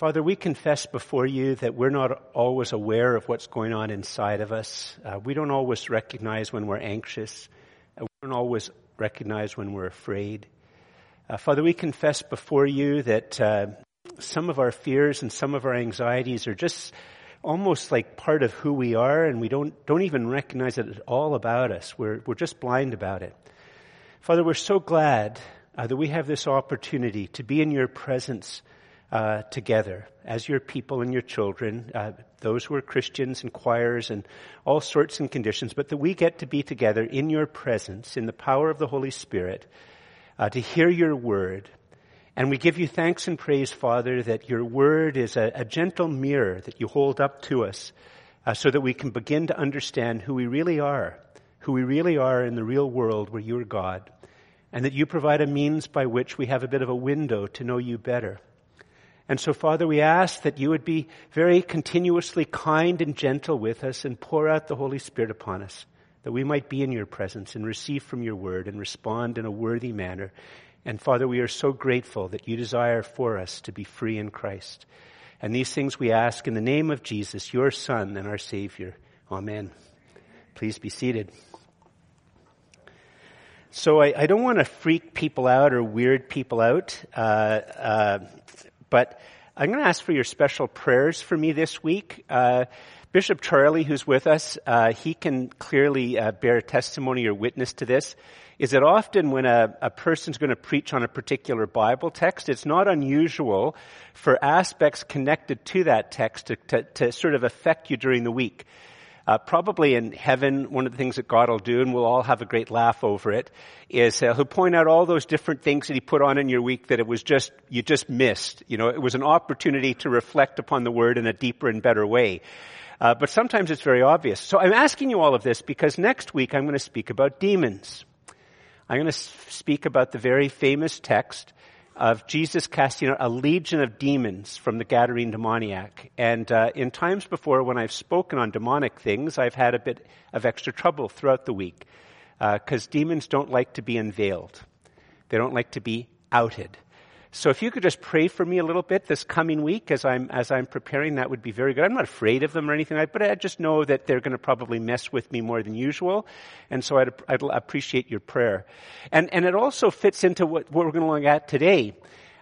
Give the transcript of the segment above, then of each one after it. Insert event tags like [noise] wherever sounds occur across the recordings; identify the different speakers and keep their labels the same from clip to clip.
Speaker 1: Father, we confess before you that we're not always aware of what's going on inside of us. Uh, we don't always recognize when we're anxious. Uh, we don't always recognize when we're afraid. Uh, Father, we confess before you that uh, some of our fears and some of our anxieties are just almost like part of who we are, and we don't don't even recognize it at all about us. We're we're just blind about it. Father, we're so glad uh, that we have this opportunity to be in your presence uh, together as your people and your children, uh, those who are Christians and choirs and all sorts and conditions, but that we get to be together in your presence, in the power of the Holy Spirit, uh, to hear your word. And we give you thanks and praise, Father, that your word is a, a gentle mirror that you hold up to us uh, so that we can begin to understand who we really are, who we really are in the real world where you are God, and that you provide a means by which we have a bit of a window to know you better. And so, Father, we ask that you would be very continuously kind and gentle with us and pour out the Holy Spirit upon us, that we might be in your presence and receive from your word and respond in a worthy manner. And Father, we are so grateful that you desire for us to be free in Christ. And these things we ask in the name of Jesus, your Son and our Savior. Amen. Please be seated. So I, I don't want to freak people out or weird people out. Uh, uh, but I'm going to ask for your special prayers for me this week. Uh, Bishop Charlie, who's with us, uh, he can clearly uh, bear testimony or witness to this. Is that often when a, a person's going to preach on a particular Bible text, it's not unusual for aspects connected to that text to, to, to sort of affect you during the week. Uh, probably in heaven, one of the things that God will do, and we'll all have a great laugh over it, is uh, He'll point out all those different things that He put on in your week that it was just, you just missed. You know, it was an opportunity to reflect upon the Word in a deeper and better way. Uh, but sometimes it's very obvious. So I'm asking you all of this because next week I'm going to speak about demons. I'm going to speak about the very famous text of Jesus casting out a legion of demons from the Gadarene demoniac. And uh, in times before, when I've spoken on demonic things, I've had a bit of extra trouble throughout the week because uh, demons don't like to be unveiled. They don't like to be outed. So if you could just pray for me a little bit this coming week as I'm, as I'm preparing, that would be very good. I'm not afraid of them or anything like that, but I just know that they're going to probably mess with me more than usual. And so I'd, I'd appreciate your prayer. And, and it also fits into what, what we're going to look at today.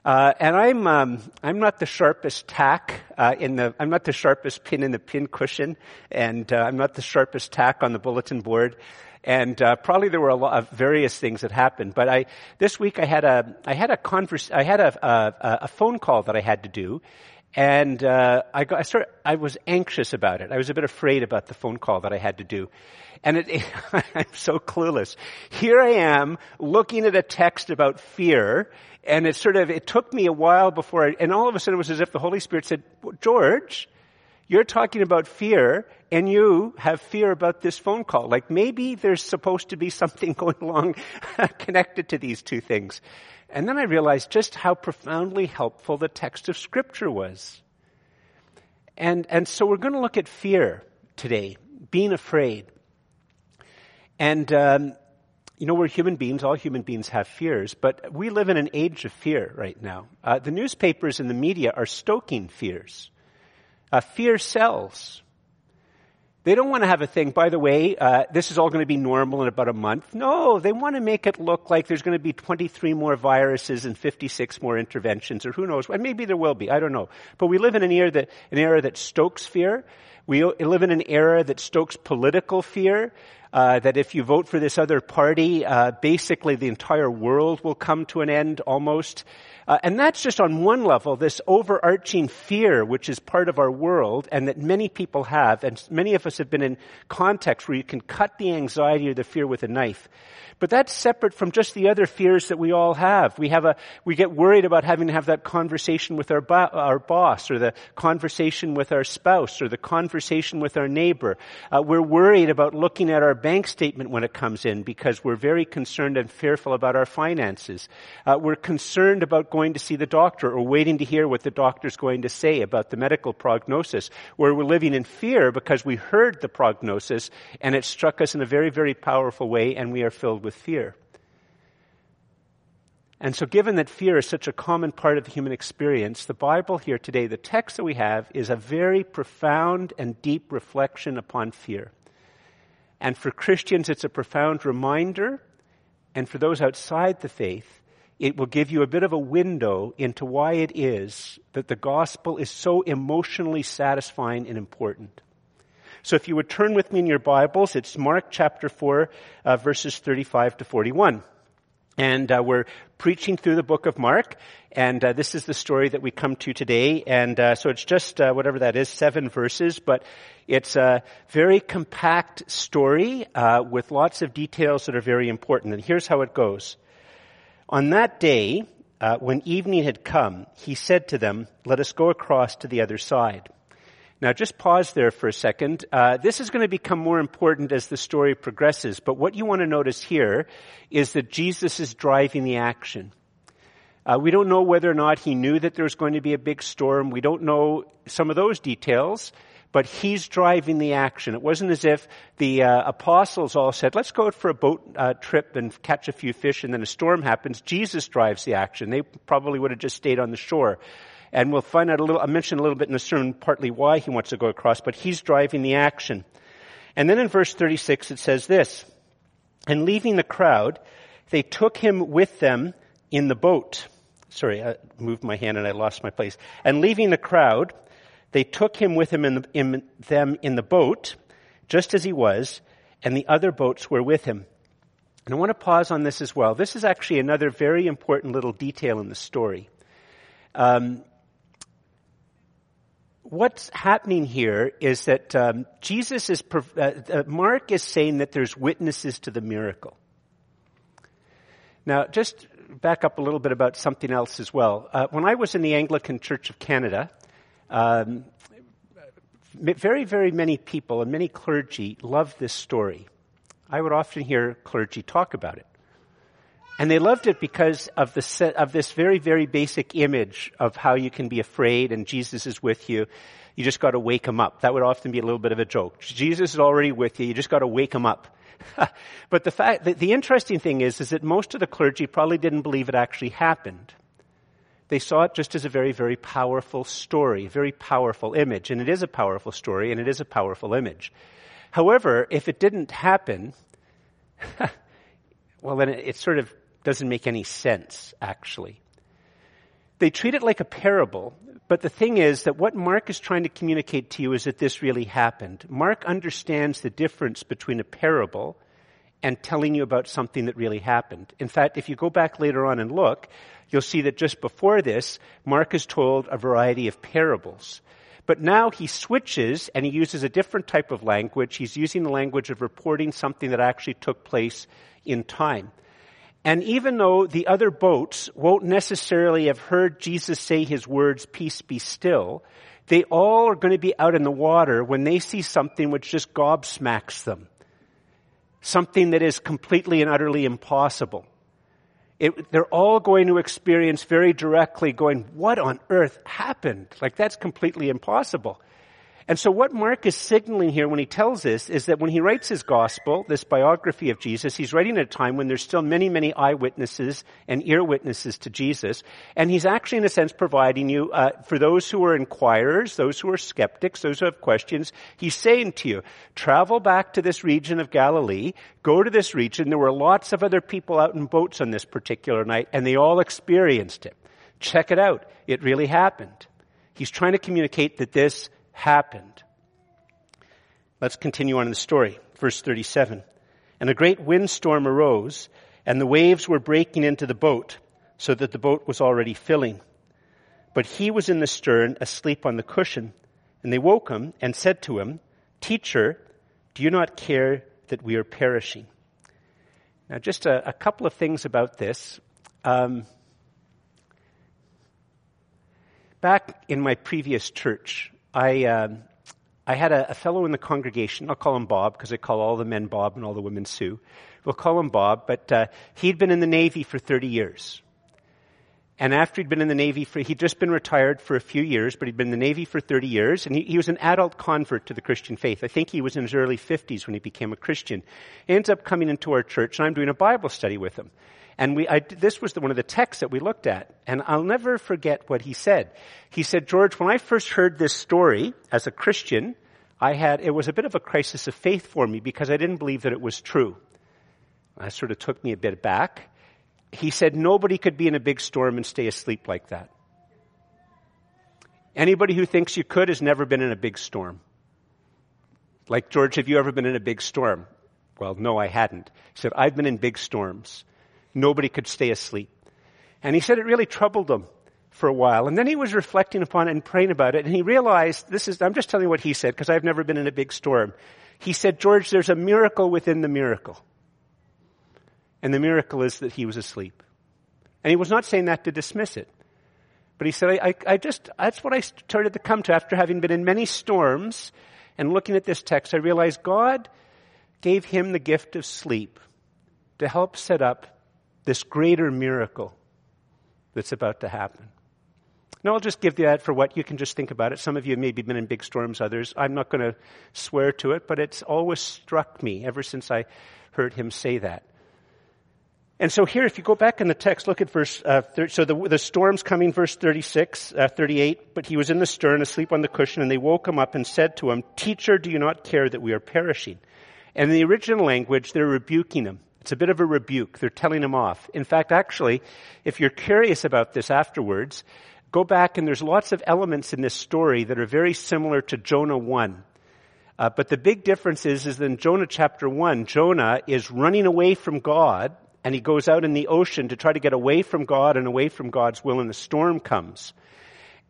Speaker 1: Uh, and I'm um, I'm not the sharpest tack uh, in the I'm not the sharpest pin in the pin cushion, and uh, I'm not the sharpest tack on the bulletin board. And uh, probably there were a lot of various things that happened. But I, this week I had a, I had a converse, I had a, a, a phone call that I had to do. And uh, I, got, I, started, I was anxious about it. I was a bit afraid about the phone call that I had to do. And it, it, [laughs] I'm so clueless. Here I am looking at a text about fear, and it sort of, it took me a while before I, and all of a sudden it was as if the Holy Spirit said, George, you're talking about fear and you have fear about this phone call. Like maybe there's supposed to be something [laughs] going along [laughs] connected to these two things. And then I realized just how profoundly helpful the text of scripture was. And, and so we're going to look at fear today, being afraid. And, um, you know, we're human beings. All human beings have fears, but we live in an age of fear right now. Uh, the newspapers and the media are stoking fears. Uh, fear sells. They don't want to have a thing, by the way, uh, this is all going to be normal in about a month. No, they want to make it look like there's going to be 23 more viruses and 56 more interventions, or who knows. And maybe there will be, I don't know. But we live in an era that, an era that stokes fear. We live in an era that stokes political fear. Uh, that if you vote for this other party, uh, basically the entire world will come to an end almost. Uh, and that's just on one level, this overarching fear, which is part of our world and that many people have, and many of us have been in contexts where you can cut the anxiety or the fear with a knife. But that's separate from just the other fears that we all have. We have a, we get worried about having to have that conversation with our, bo- our boss or the conversation with our spouse or the conversation with our neighbor. Uh, we're worried about looking at our bank statement when it comes in because we're very concerned and fearful about our finances. Uh, we're concerned about going to see the doctor or waiting to hear what the doctor's going to say about the medical prognosis. Where we're living in fear because we heard the prognosis and it struck us in a very, very powerful way and we are filled with with fear. And so given that fear is such a common part of the human experience, the Bible here today, the text that we have is a very profound and deep reflection upon fear. And for Christians, it's a profound reminder. And for those outside the faith, it will give you a bit of a window into why it is that the gospel is so emotionally satisfying and important. So if you would turn with me in your Bibles, it's Mark chapter 4, uh, verses 35 to 41. And uh, we're preaching through the book of Mark, and uh, this is the story that we come to today. And uh, so it's just uh, whatever that is, seven verses, but it's a very compact story uh, with lots of details that are very important. And here's how it goes. On that day, uh, when evening had come, he said to them, "Let us go across to the other side." Now, just pause there for a second. Uh, this is going to become more important as the story progresses, but what you want to notice here is that Jesus is driving the action. Uh, we don't know whether or not he knew that there was going to be a big storm. We don't know some of those details, but he's driving the action. It wasn't as if the uh, apostles all said, let's go out for a boat uh, trip and catch a few fish and then a storm happens. Jesus drives the action. They probably would have just stayed on the shore. And we'll find out a little, I mentioned a little bit in the sermon partly why he wants to go across, but he's driving the action. And then in verse 36 it says this, and leaving the crowd, they took him with them in the boat. Sorry, I moved my hand and I lost my place. And leaving the crowd, they took him with him in, the, in them in the boat, just as he was, and the other boats were with him. And I want to pause on this as well. This is actually another very important little detail in the story. Um, what's happening here is that um, Jesus is, uh, uh, Mark is saying that there's witnesses to the miracle. Now, just back up a little bit about something else as well. Uh, when I was in the Anglican Church of Canada, um, very, very many people and many clergy love this story. I would often hear clergy talk about it. And they loved it because of the of this very, very basic image of how you can be afraid and Jesus is with you. You just got to wake him up. That would often be a little bit of a joke. Jesus is already with you. You just got to wake him up. [laughs] but the fact, the, the interesting thing is, is that most of the clergy probably didn't believe it actually happened. They saw it just as a very, very powerful story, a very powerful image. And it is a powerful story and it is a powerful image. However, if it didn't happen, [laughs] well then it, it sort of doesn't make any sense, actually. They treat it like a parable, but the thing is that what Mark is trying to communicate to you is that this really happened. Mark understands the difference between a parable and telling you about something that really happened. In fact, if you go back later on and look, you'll see that just before this, Mark is told a variety of parables. But now he switches and he uses a different type of language. He's using the language of reporting something that actually took place in time. And even though the other boats won't necessarily have heard Jesus say his words, peace be still, they all are going to be out in the water when they see something which just gobsmacks them. Something that is completely and utterly impossible. It, they're all going to experience very directly going, what on earth happened? Like that's completely impossible. And so what Mark is signaling here when he tells this is that when he writes his gospel, this biography of Jesus, he's writing at a time when there's still many, many eyewitnesses and ear witnesses to Jesus. And he's actually in a sense providing you, uh, for those who are inquirers, those who are skeptics, those who have questions, he's saying to you, travel back to this region of Galilee, go to this region. There were lots of other people out in boats on this particular night and they all experienced it. Check it out. It really happened. He's trying to communicate that this happened. Let's continue on in the story. Verse 37. And a great windstorm arose, and the waves were breaking into the boat, so that the boat was already filling. But he was in the stern, asleep on the cushion. And they woke him and said to him, Teacher, do you not care that we are perishing? Now, just a, a couple of things about this. Um, back in my previous church, I, uh, I had a, a, fellow in the congregation, I'll call him Bob because I call all the men Bob and all the women Sue. We'll call him Bob, but uh, he'd been in the Navy for 30 years. And after he'd been in the Navy for, he'd just been retired for a few years, but he'd been in the Navy for 30 years, and he, he, was an adult convert to the Christian faith. I think he was in his early 50s when he became a Christian. He ends up coming into our church, and I'm doing a Bible study with him. And we, I, this was the, one of the texts that we looked at. And I'll never forget what he said. He said, George, when I first heard this story as a Christian, I had, it was a bit of a crisis of faith for me because I didn't believe that it was true. That sort of took me a bit back. He said, nobody could be in a big storm and stay asleep like that. Anybody who thinks you could has never been in a big storm. Like, George, have you ever been in a big storm? Well, no, I hadn't. He said, I've been in big storms. Nobody could stay asleep. And he said it really troubled him for a while. And then he was reflecting upon it and praying about it. And he realized, this is, I'm just telling you what he said because I've never been in a big storm. He said, George, there's a miracle within the miracle. And the miracle is that he was asleep. And he was not saying that to dismiss it. But he said, I, I, I just, that's what I started to come to after having been in many storms and looking at this text. I realized God gave him the gift of sleep to help set up this greater miracle that's about to happen. Now, I'll just give you that for what you can just think about it. Some of you have maybe been in big storms, others. I'm not going to swear to it, but it's always struck me ever since I heard him say that. And so here, if you go back in the text, look at verse, uh, 30, so the, the storm's coming, verse 36, uh, 38, but he was in the stern, asleep on the cushion, and they woke him up and said to him, Teacher, do you not care that we are perishing? And in the original language, they're rebuking him. It's a bit of a rebuke. They're telling him off. In fact, actually, if you're curious about this afterwards, go back and there's lots of elements in this story that are very similar to Jonah 1. Uh, but the big difference is, is in Jonah chapter 1, Jonah is running away from God and he goes out in the ocean to try to get away from God and away from God's will and the storm comes.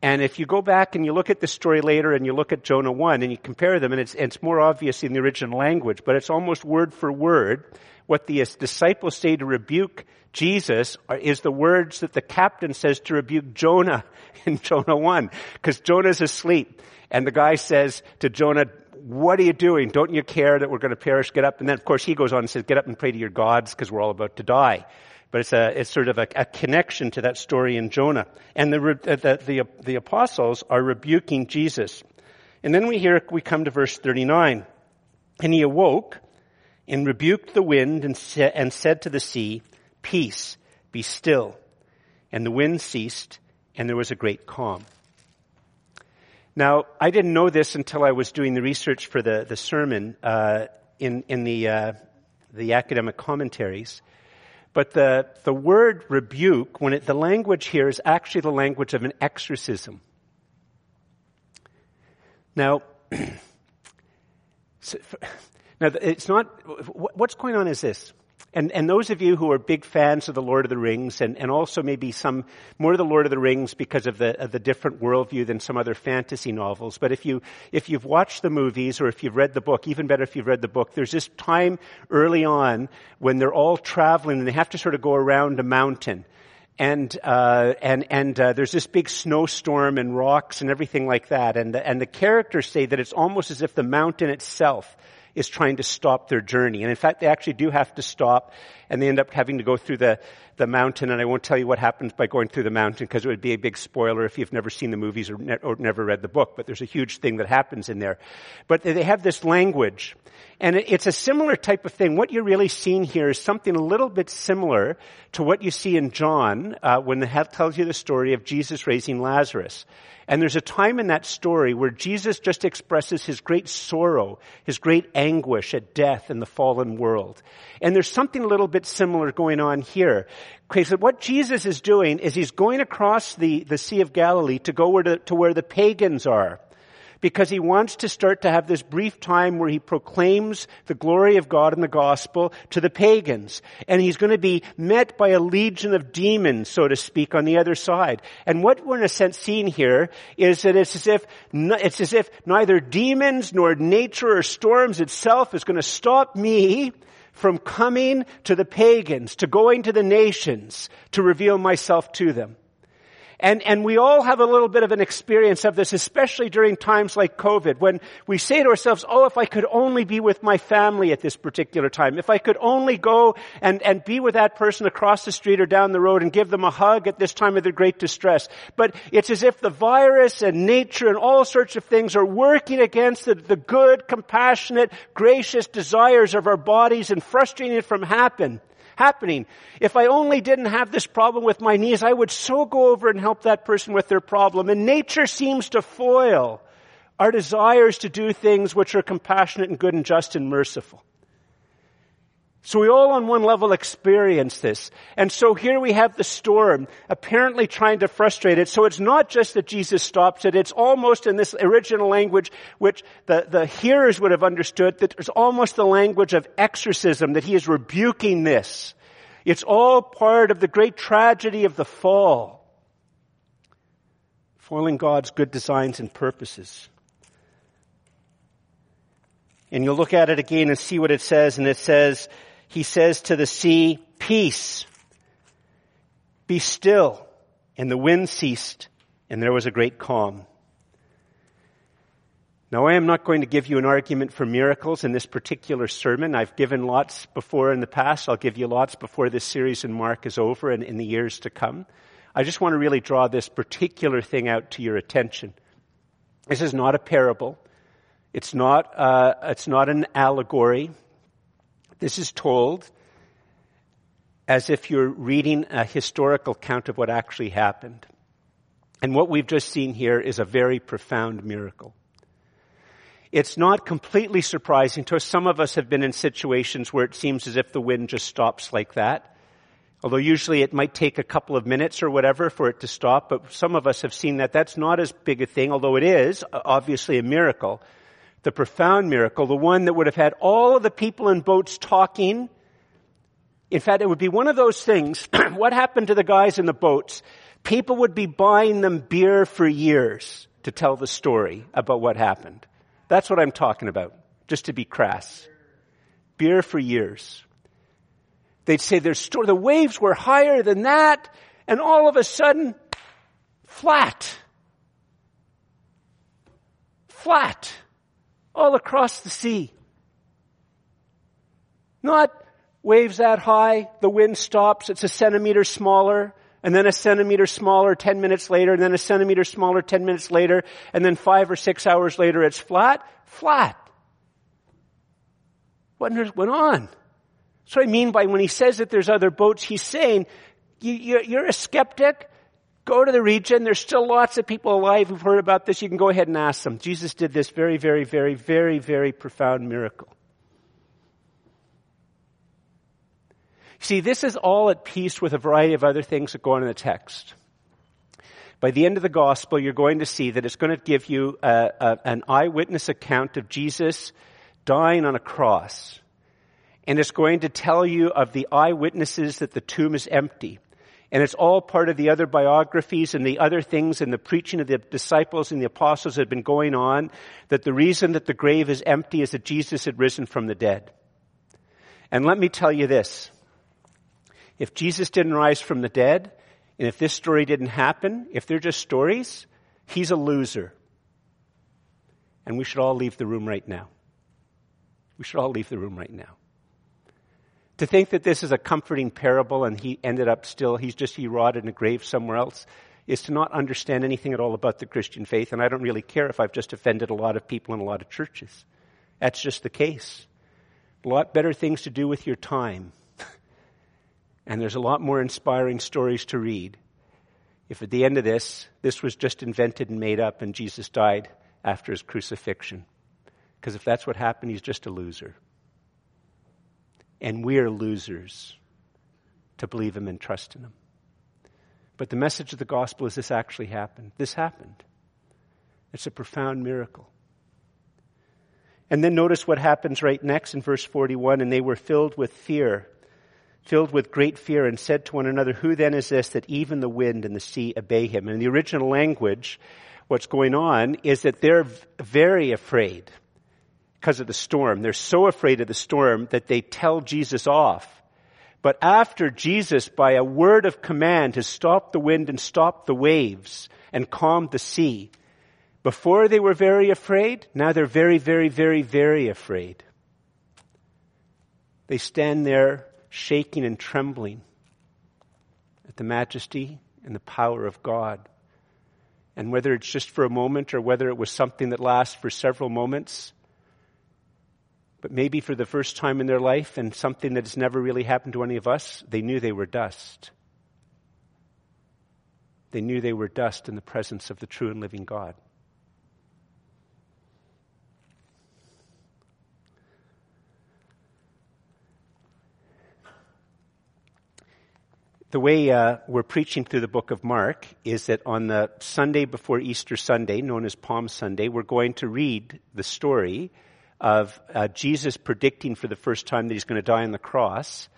Speaker 1: And if you go back and you look at the story later and you look at Jonah 1 and you compare them, and it's, it's more obvious in the original language, but it's almost word for word what the disciples say to rebuke Jesus is the words that the captain says to rebuke Jonah [laughs] in Jonah 1. Because Jonah's asleep. And the guy says to Jonah, what are you doing? Don't you care that we're going to perish? Get up. And then of course he goes on and says, get up and pray to your gods because we're all about to die. But it's a, it's sort of a, a connection to that story in Jonah. And the, the, the, the apostles are rebuking Jesus. And then we hear, we come to verse 39. And he awoke and rebuked the wind and, sa- and said to the sea, Peace, be still. And the wind ceased, and there was a great calm. Now, I didn't know this until I was doing the research for the, the sermon uh, in, in the, uh, the academic commentaries. But the, the word rebuke, when it, the language here is actually the language of an exorcism. Now, [clears throat] so now, it's not, what's going on is this. And, and those of you who are big fans of the Lord of the Rings, and, and also maybe some more of the Lord of the Rings because of the, of the different worldview than some other fantasy novels. But if you, if you've watched the movies or if you've read the book, even better if you've read the book, there's this time early on when they're all traveling and they have to sort of go around a mountain and uh, and and uh, there's this big snowstorm and rocks and everything like that, and the, and the characters say that it's almost as if the mountain itself is trying to stop their journey. And in fact, they actually do have to stop and they end up having to go through the, the mountain. And I won't tell you what happens by going through the mountain because it would be a big spoiler if you've never seen the movies or, ne- or never read the book. But there's a huge thing that happens in there. But they have this language and it's a similar type of thing. What you're really seeing here is something a little bit similar to what you see in John uh, when it tells you the story of Jesus raising Lazarus. And there's a time in that story where Jesus just expresses his great sorrow, his great anguish at death in the fallen world. And there's something a little bit similar going on here. Okay, so what Jesus is doing is he's going across the, the Sea of Galilee to go where to, to where the pagans are because he wants to start to have this brief time where he proclaims the glory of God in the gospel to the pagans. And he's going to be met by a legion of demons, so to speak, on the other side. And what we're in a sense seeing here is that it's as if, it's as if neither demons nor nature or storms itself is going to stop me from coming to the pagans, to going to the nations, to reveal myself to them. And, and we all have a little bit of an experience of this, especially during times like COVID, when we say to ourselves, oh, if I could only be with my family at this particular time, if I could only go and, and be with that person across the street or down the road and give them a hug at this time of their great distress. But it's as if the virus and nature and all sorts of things are working against the, the good, compassionate, gracious desires of our bodies and frustrating it from happen happening. If I only didn't have this problem with my knees, I would so go over and help that person with their problem. And nature seems to foil our desires to do things which are compassionate and good and just and merciful. So we all on one level experience this. And so here we have the storm apparently trying to frustrate it. So it's not just that Jesus stops it, it's almost in this original language which the, the hearers would have understood that it's almost the language of exorcism, that he is rebuking this. It's all part of the great tragedy of the fall. Foiling God's good designs and purposes. And you'll look at it again and see what it says, and it says, he says to the sea, peace, be still. And the wind ceased, and there was a great calm. Now I am not going to give you an argument for miracles in this particular sermon. I've given lots before in the past. I'll give you lots before this series in Mark is over and in the years to come. I just want to really draw this particular thing out to your attention. This is not a parable. It's not, uh, it's not an allegory. This is told as if you're reading a historical account of what actually happened. And what we've just seen here is a very profound miracle. It's not completely surprising to us. Some of us have been in situations where it seems as if the wind just stops like that. Although usually it might take a couple of minutes or whatever for it to stop, but some of us have seen that that's not as big a thing, although it is obviously a miracle the profound miracle, the one that would have had all of the people in boats talking. In fact, it would be one of those things. [clears throat] what happened to the guys in the boats? People would be buying them beer for years to tell the story about what happened. That's what I'm talking about, just to be crass. Beer for years. They'd say their story, the waves were higher than that, and all of a sudden, flat. Flat all across the sea. Not waves that high, the wind stops, it's a centimeter smaller, and then a centimeter smaller 10 minutes later, and then a centimeter smaller 10 minutes later, and then five or six hours later it's flat, flat. What went on? That's what I mean by when he says that there's other boats, he's saying, you, you're a skeptic, Go to the region. There's still lots of people alive who've heard about this. You can go ahead and ask them. Jesus did this very, very, very, very, very profound miracle. See, this is all at peace with a variety of other things that go on in the text. By the end of the gospel, you're going to see that it's going to give you a, a, an eyewitness account of Jesus dying on a cross. And it's going to tell you of the eyewitnesses that the tomb is empty. And it's all part of the other biographies and the other things and the preaching of the disciples and the apostles that had been going on, that the reason that the grave is empty is that Jesus had risen from the dead. And let me tell you this. If Jesus didn't rise from the dead, and if this story didn't happen, if they're just stories, he's a loser. And we should all leave the room right now. We should all leave the room right now. To think that this is a comforting parable and he ended up still, he's just, he rotted in a grave somewhere else, is to not understand anything at all about the Christian faith. And I don't really care if I've just offended a lot of people in a lot of churches. That's just the case. A lot better things to do with your time. [laughs] and there's a lot more inspiring stories to read. If at the end of this, this was just invented and made up and Jesus died after his crucifixion. Because if that's what happened, he's just a loser and we are losers to believe him and trust in him. But the message of the gospel is this actually happened. This happened. It's a profound miracle. And then notice what happens right next in verse 41 and they were filled with fear, filled with great fear, and said to one another, Who then is this that even the wind and the sea obey him? And in the original language, what's going on is that they're very afraid because of the storm. They're so afraid of the storm that they tell Jesus off. But after Jesus, by a word of command, has stopped the wind and stopped the waves and calmed the sea, before they were very afraid, now they're very, very, very, very afraid. They stand there shaking and trembling at the majesty and the power of God. And whether it's just for a moment or whether it was something that lasts for several moments, But maybe for the first time in their life, and something that has never really happened to any of us, they knew they were dust. They knew they were dust in the presence of the true and living God. the way uh, we're preaching through the book of Mark is that on the Sunday before Easter Sunday, known as Palm Sunday, we're going to read the story of uh, Jesus predicting for the first time that he's going to die on the cross.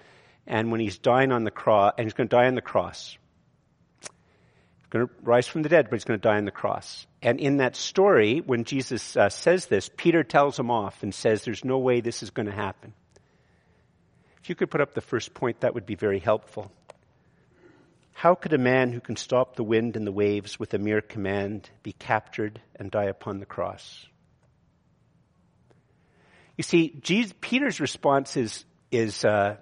Speaker 1: And when he's dying on the cross, and he's going to die on the cross. He's going to rise from the dead, but he's going to die on the cross. And in that story, when Jesus uh, says this, Peter tells him off and says, there's no way this is going to happen. If you could put up the first point, that would be very helpful. How could a man who can stop the wind and the waves with a mere command be captured and die upon the cross? You see, Jesus, Peter's response is, is, uh,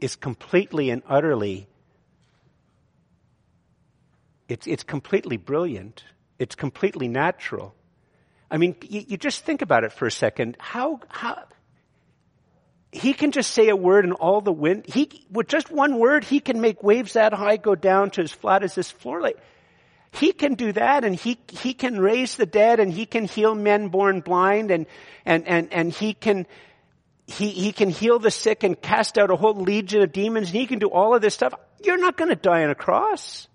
Speaker 1: is completely and utterly, it's, it's completely brilliant. It's completely natural. I mean, you, you just think about it for a second. How, how, he can just say a word and all the wind, he, with just one word, he can make waves that high go down to as flat as this floor. Like, he can do that and he, he can raise the dead and he can heal men born blind and, and, and, and he can, he, he can heal the sick and cast out a whole legion of demons and he can do all of this stuff. You're not going to die on a cross.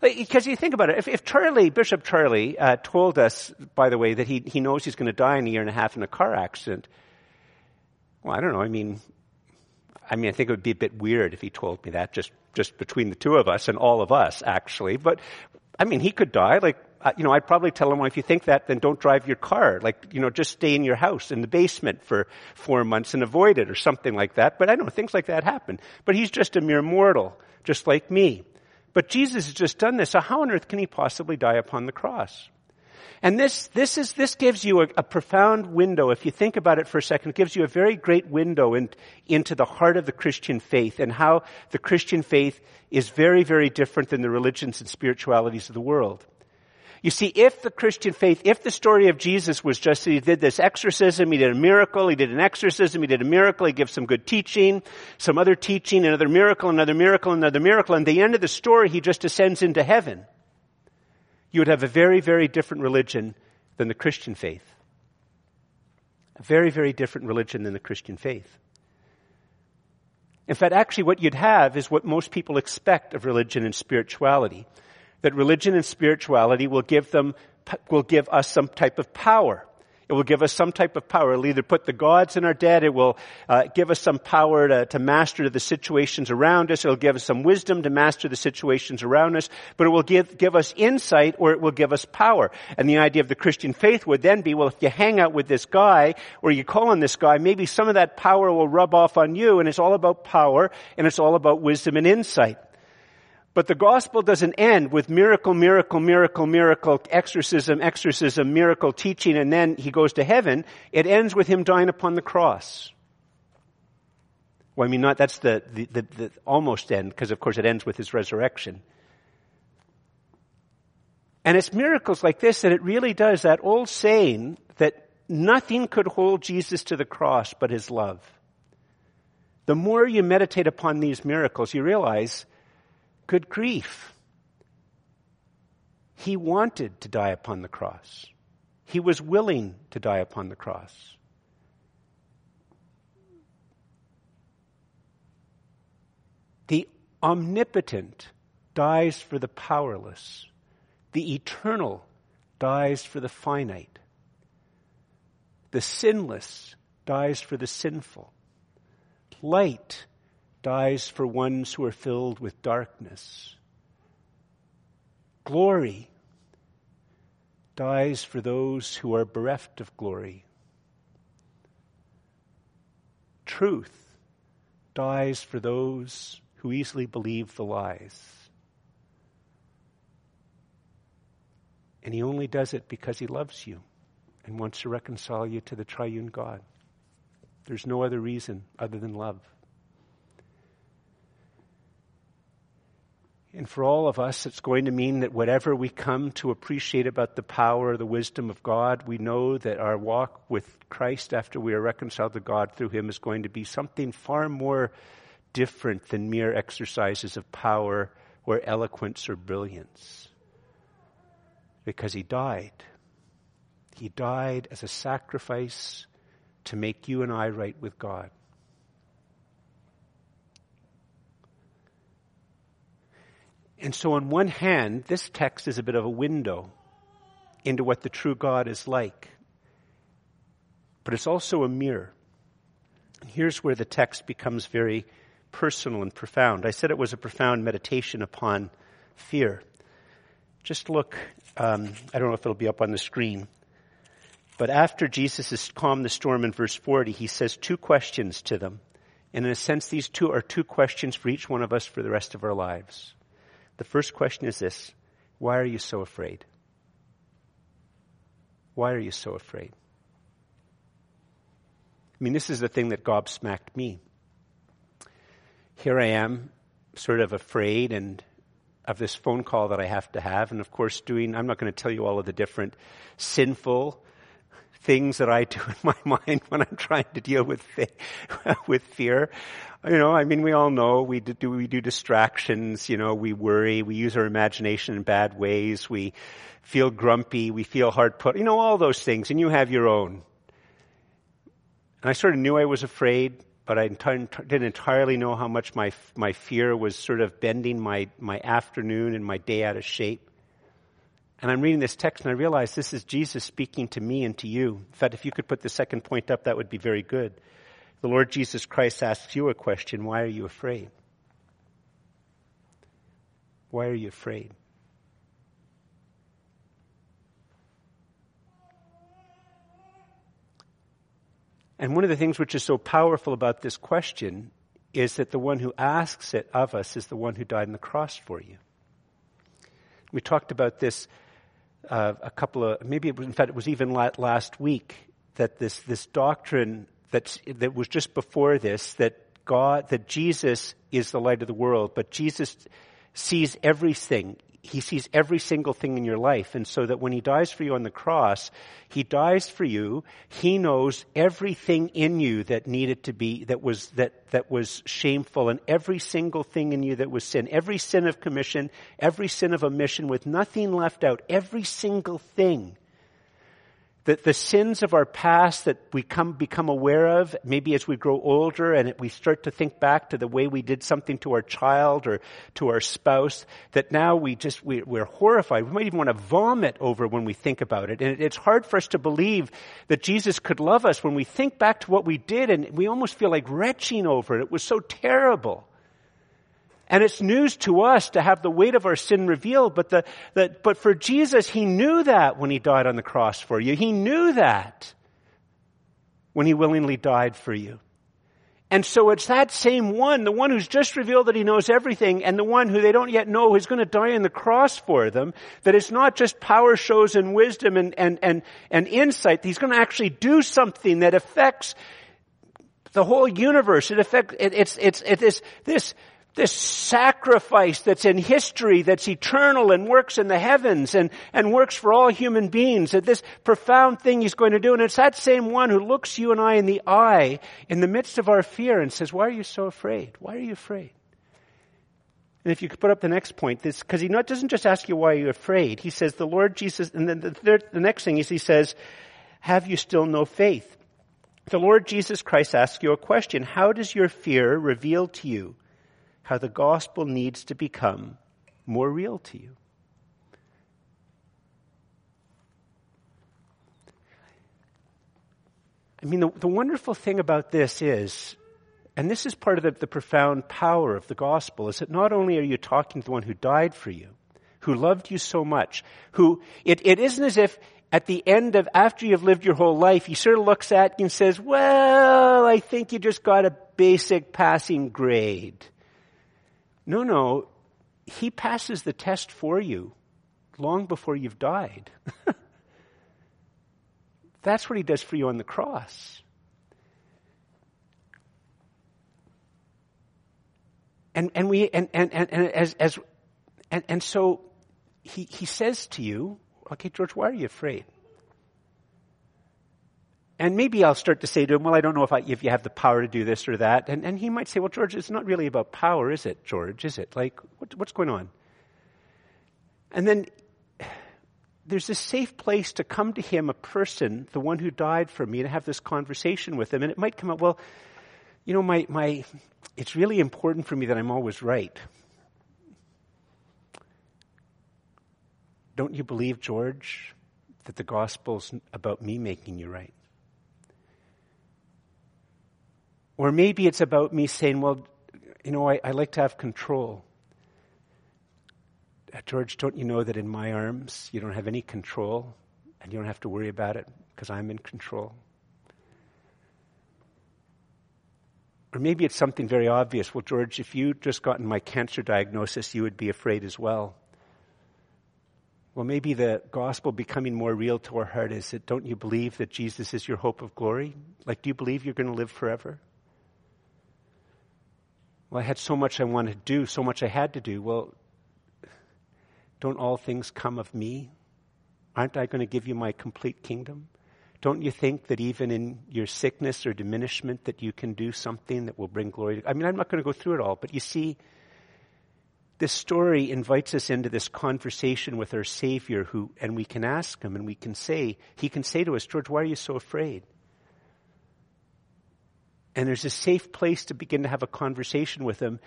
Speaker 1: Because you think about it, if, if Charlie, Bishop Charlie, uh, told us, by the way, that he, he knows he's going to die in a year and a half in a car accident, well, I don't know. I mean, I mean, I think it would be a bit weird if he told me that just, just between the two of us and all of us, actually. But, I mean, he could die. Like, you know, I'd probably tell him, well, if you think that, then don't drive your car. Like, you know, just stay in your house in the basement for four months and avoid it or something like that. But I know things like that happen. But he's just a mere mortal, just like me. But Jesus has just done this. So how on earth can he possibly die upon the cross? And this, this is, this gives you a, a, profound window. If you think about it for a second, it gives you a very great window in, into the heart of the Christian faith and how the Christian faith is very, very different than the religions and spiritualities of the world. You see, if the Christian faith, if the story of Jesus was just that he did this exorcism, he did a miracle, he did an exorcism, he did a miracle, he gives some good teaching, some other teaching, another miracle, another miracle, another miracle, and the end of the story, he just ascends into heaven you would have a very, very different religion than the Christian faith. A very, very different religion than the Christian faith. In fact, actually what you'd have is what most people expect of religion and spirituality. That religion and spirituality will give them, will give us some type of power. It will give us some type of power. It'll either put the gods in our dead. It will uh, give us some power to, to master the situations around us. It'll give us some wisdom to master the situations around us. But it will give, give us insight or it will give us power. And the idea of the Christian faith would then be, well, if you hang out with this guy or you call on this guy, maybe some of that power will rub off on you and it's all about power and it's all about wisdom and insight. But the gospel doesn't end with miracle, miracle, miracle, miracle, exorcism, exorcism, miracle teaching, and then he goes to heaven. It ends with him dying upon the cross. Well, I mean, not, that's the, the, the, the almost end, because of course it ends with his resurrection. And it's miracles like this that it really does that old saying that nothing could hold Jesus to the cross but his love. The more you meditate upon these miracles, you realize Good grief. He wanted to die upon the cross. He was willing to die upon the cross. The omnipotent dies for the powerless. The eternal dies for the finite. The sinless dies for the sinful. Light dies for ones who are filled with darkness. Glory dies for those who are bereft of glory. Truth dies for those who easily believe the lies. And he only does it because he loves you and wants to reconcile you to the triune God. There's no other reason other than love. And for all of us, it's going to mean that whatever we come to appreciate about the power, the wisdom of God, we know that our walk with Christ after we are reconciled to God through Him is going to be something far more different than mere exercises of power or eloquence or brilliance. Because He died. He died as a sacrifice to make you and I right with God. And so, on one hand, this text is a bit of a window into what the true God is like. But it's also a mirror. And here's where the text becomes very personal and profound. I said it was a profound meditation upon fear. Just look, um, I don't know if it'll be up on the screen. But after Jesus has calmed the storm in verse 40, he says two questions to them. And in a sense, these two are two questions for each one of us for the rest of our lives. The first question is this Why are you so afraid? Why are you so afraid? I mean, this is the thing that gobsmacked me. Here I am, sort of afraid and of this phone call that I have to have. And of course, doing, I'm not going to tell you all of the different sinful things that I do [laughs] in my mind when I'm trying to deal with, [laughs] with fear. You know, I mean, we all know we do, we do distractions, you know, we worry, we use our imagination in bad ways, we feel grumpy, we feel hard put, you know, all those things, and you have your own. And I sort of knew I was afraid, but I didn't entirely know how much my, my fear was sort of bending my, my afternoon and my day out of shape. And I'm reading this text and I realize this is Jesus speaking to me and to you. In fact, if you could put the second point up, that would be very good. The Lord Jesus Christ asks you a question Why are you afraid? Why are you afraid? And one of the things which is so powerful about this question is that the one who asks it of us is the one who died on the cross for you. We talked about this uh, a couple of, maybe it was, in fact, it was even last week that this, this doctrine that, that was just before this, that God, that Jesus is the light of the world, but Jesus sees everything he sees every single thing in your life. And so that when he dies for you on the cross, he dies for you. He knows everything in you that needed to be, that was, that, that was shameful and every single thing in you that was sin. Every sin of commission, every sin of omission with nothing left out. Every single thing that the sins of our past that we come, become aware of, maybe as we grow older and we start to think back to the way we did something to our child or to our spouse, that now we just, we, are horrified. We might even want to vomit over when we think about it. And it's hard for us to believe that Jesus could love us when we think back to what we did and we almost feel like retching over it. It was so terrible. And it's news to us to have the weight of our sin revealed, but the, the, but for Jesus, He knew that when He died on the cross for you. He knew that when He willingly died for you. And so it's that same one, the one who's just revealed that he knows everything, and the one who they don't yet know is going to die on the cross for them, that it's not just power shows and wisdom and, and, and, and insight. He's going to actually do something that affects the whole universe. It affects, it, it's, it's, it is this, this sacrifice that's in history, that's eternal and works in the heavens and, and works for all human beings, that this profound thing he's going to do. And it's that same one who looks you and I in the eye in the midst of our fear and says, why are you so afraid? Why are you afraid? And if you could put up the next point, this, because he not, doesn't just ask you why you're afraid. He says, the Lord Jesus, and then the, third, the next thing is he says, have you still no faith? The Lord Jesus Christ asks you a question. How does your fear reveal to you how the gospel needs to become more real to you. I mean, the, the wonderful thing about this is, and this is part of the, the profound power of the gospel, is that not only are you talking to the one who died for you, who loved you so much, who, it, it isn't as if at the end of, after you've lived your whole life, he sort of looks at you and says, well, I think you just got a basic passing grade. No, no, he passes the test for you long before you've died. [laughs] That's what he does for you on the cross. And, and we, and, and, and, as, as And, and so he, he says to you, okay, George, why are you afraid? And maybe I'll start to say to him, well, I don't know if, I, if you have the power to do this or that. And, and he might say, well, George, it's not really about power, is it, George? Is it? Like, what, what's going on? And then there's a safe place to come to him, a person, the one who died for me, to have this conversation with him. And it might come up, well, you know, my, my, it's really important for me that I'm always right. Don't you believe, George, that the gospel's about me making you right? Or maybe it's about me saying, well, you know, I, I like to have control. Uh, George, don't you know that in my arms you don't have any control and you don't have to worry about it because I'm in control? Or maybe it's something very obvious. Well, George, if you'd just gotten my cancer diagnosis, you would be afraid as well. Well, maybe the gospel becoming more real to our heart is that don't you believe that Jesus is your hope of glory? Like, do you believe you're going to live forever? Well, I had so much I wanted to do, so much I had to do. Well, don't all things come of me? Aren't I going to give you my complete kingdom? Don't you think that even in your sickness or diminishment that you can do something that will bring glory? I mean, I'm not going to go through it all, but you see, this story invites us into this conversation with our Savior who, and we can ask him and we can say, he can say to us, George, why are you so afraid? And there's a safe place to begin to have a conversation with him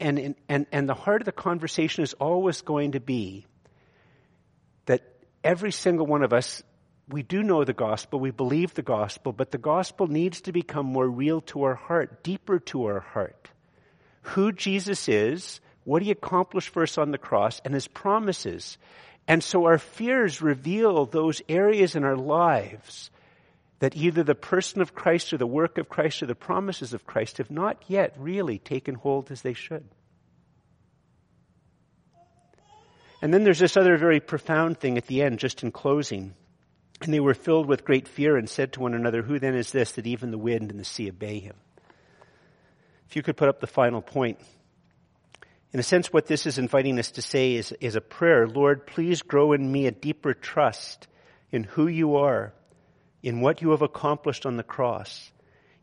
Speaker 1: and, and, and the heart of the conversation is always going to be that every single one of us, we do know the gospel, we believe the gospel, but the gospel needs to become more real to our heart, deeper to our heart. Who Jesus is, what he accomplished for us on the cross, and his promises. And so our fears reveal those areas in our lives that either the person of Christ or the work of Christ or the promises of Christ have not yet really taken hold as they should. And then there's this other very profound thing at the end, just in closing. And they were filled with great fear and said to one another, Who then is this that even the wind and the sea obey him? If you could put up the final point. In a sense, what this is inviting us to say is, is a prayer. Lord, please grow in me a deeper trust in who you are in what you have accomplished on the cross,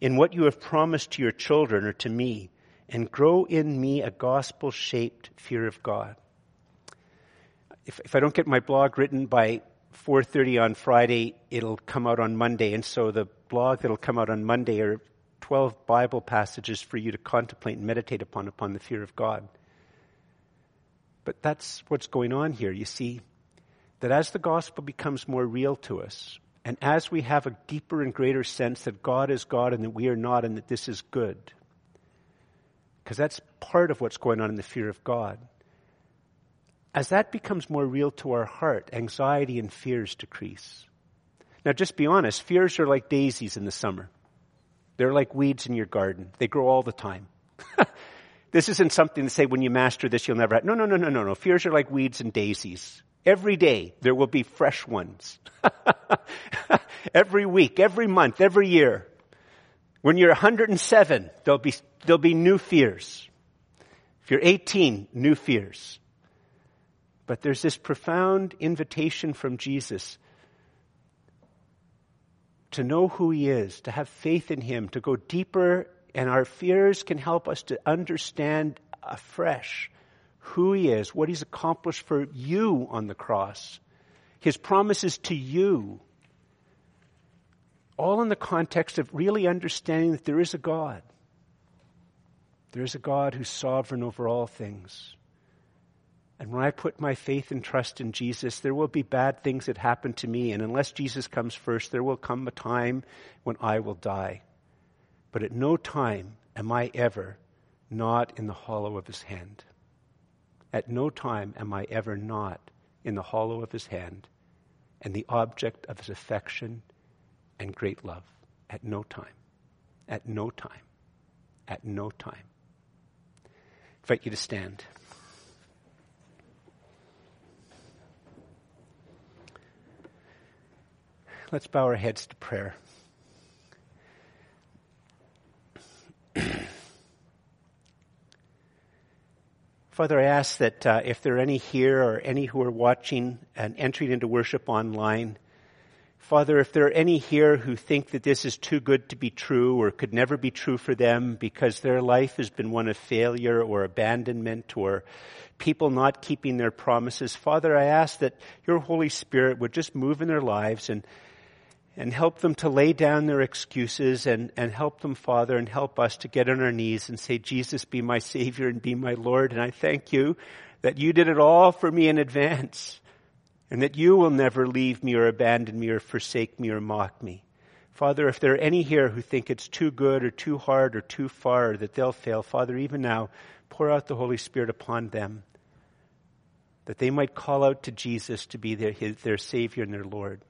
Speaker 1: in what you have promised to your children or to me, and grow in me a gospel shaped fear of God. If, if I don't get my blog written by 4.30 on Friday, it'll come out on Monday. And so the blog that'll come out on Monday are 12 Bible passages for you to contemplate and meditate upon, upon the fear of God. But that's what's going on here. You see, that as the gospel becomes more real to us, and as we have a deeper and greater sense that God is God and that we are not and that this is good, because that's part of what's going on in the fear of God. As that becomes more real to our heart, anxiety and fears decrease. Now, just be honest, fears are like daisies in the summer. They're like weeds in your garden. They grow all the time. [laughs] this isn't something to say when you master this, you'll never have. No, no, no, no, no, no. Fears are like weeds and daisies. Every day there will be fresh ones. [laughs] every week, every month, every year. When you're 107, there'll be, there'll be new fears. If you're 18, new fears. But there's this profound invitation from Jesus to know who He is, to have faith in Him, to go deeper, and our fears can help us to understand afresh who he is, what he's accomplished for you on the cross, his promises to you, all in the context of really understanding that there is a God. There is a God who's sovereign over all things. And when I put my faith and trust in Jesus, there will be bad things that happen to me. And unless Jesus comes first, there will come a time when I will die. But at no time am I ever not in the hollow of his hand. At no time am I ever not in the hollow of his hand and the object of his affection and great love. At no time. At no time. At no time. I invite you to stand. Let's bow our heads to prayer. Father, I ask that uh, if there are any here or any who are watching and entering into worship online, Father, if there are any here who think that this is too good to be true or could never be true for them because their life has been one of failure or abandonment or people not keeping their promises, Father, I ask that your Holy Spirit would just move in their lives and and help them to lay down their excuses and, and help them, Father, and help us to get on our knees and say, Jesus, be my Savior and be my Lord. And I thank you that you did it all for me in advance and that you will never leave me or abandon me or forsake me or mock me. Father, if there are any here who think it's too good or too hard or too far or that they'll fail, Father, even now, pour out the Holy Spirit upon them that they might call out to Jesus to be their, his, their Savior and their Lord.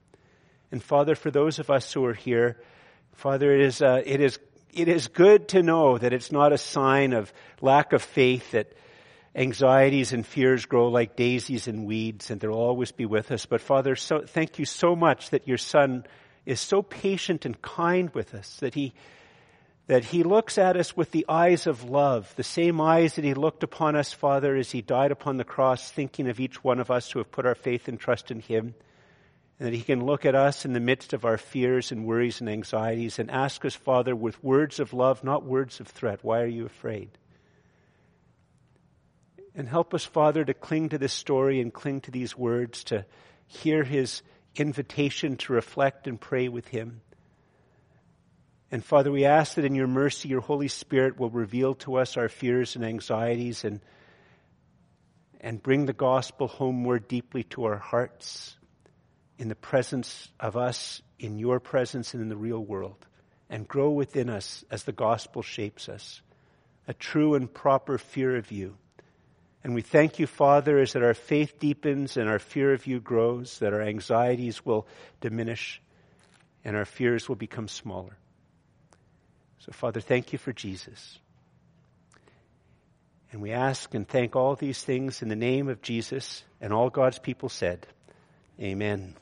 Speaker 1: And Father, for those of us who are here, Father, it is, uh, it is, it is good to know that it's not a sign of lack of faith that anxieties and fears grow like daisies and weeds and they'll always be with us. But Father, so, thank you so much that your Son is so patient and kind with us, that he, that he looks at us with the eyes of love, the same eyes that he looked upon us, Father, as he died upon the cross, thinking of each one of us who have put our faith and trust in him. And that he can look at us in the midst of our fears and worries and anxieties and ask us, Father, with words of love, not words of threat, why are you afraid? And help us, Father, to cling to this story and cling to these words, to hear his invitation to reflect and pray with him. And Father, we ask that in your mercy, your Holy Spirit will reveal to us our fears and anxieties and, and bring the gospel home more deeply to our hearts in the presence of us, in your presence, and in the real world, and grow within us as the gospel shapes us. A true and proper fear of you and we thank you, Father, as that our faith deepens and our fear of you grows, that our anxieties will diminish and our fears will become smaller. So, Father, thank you for Jesus. And we ask and thank all these things in the name of Jesus, and all God's people said, Amen.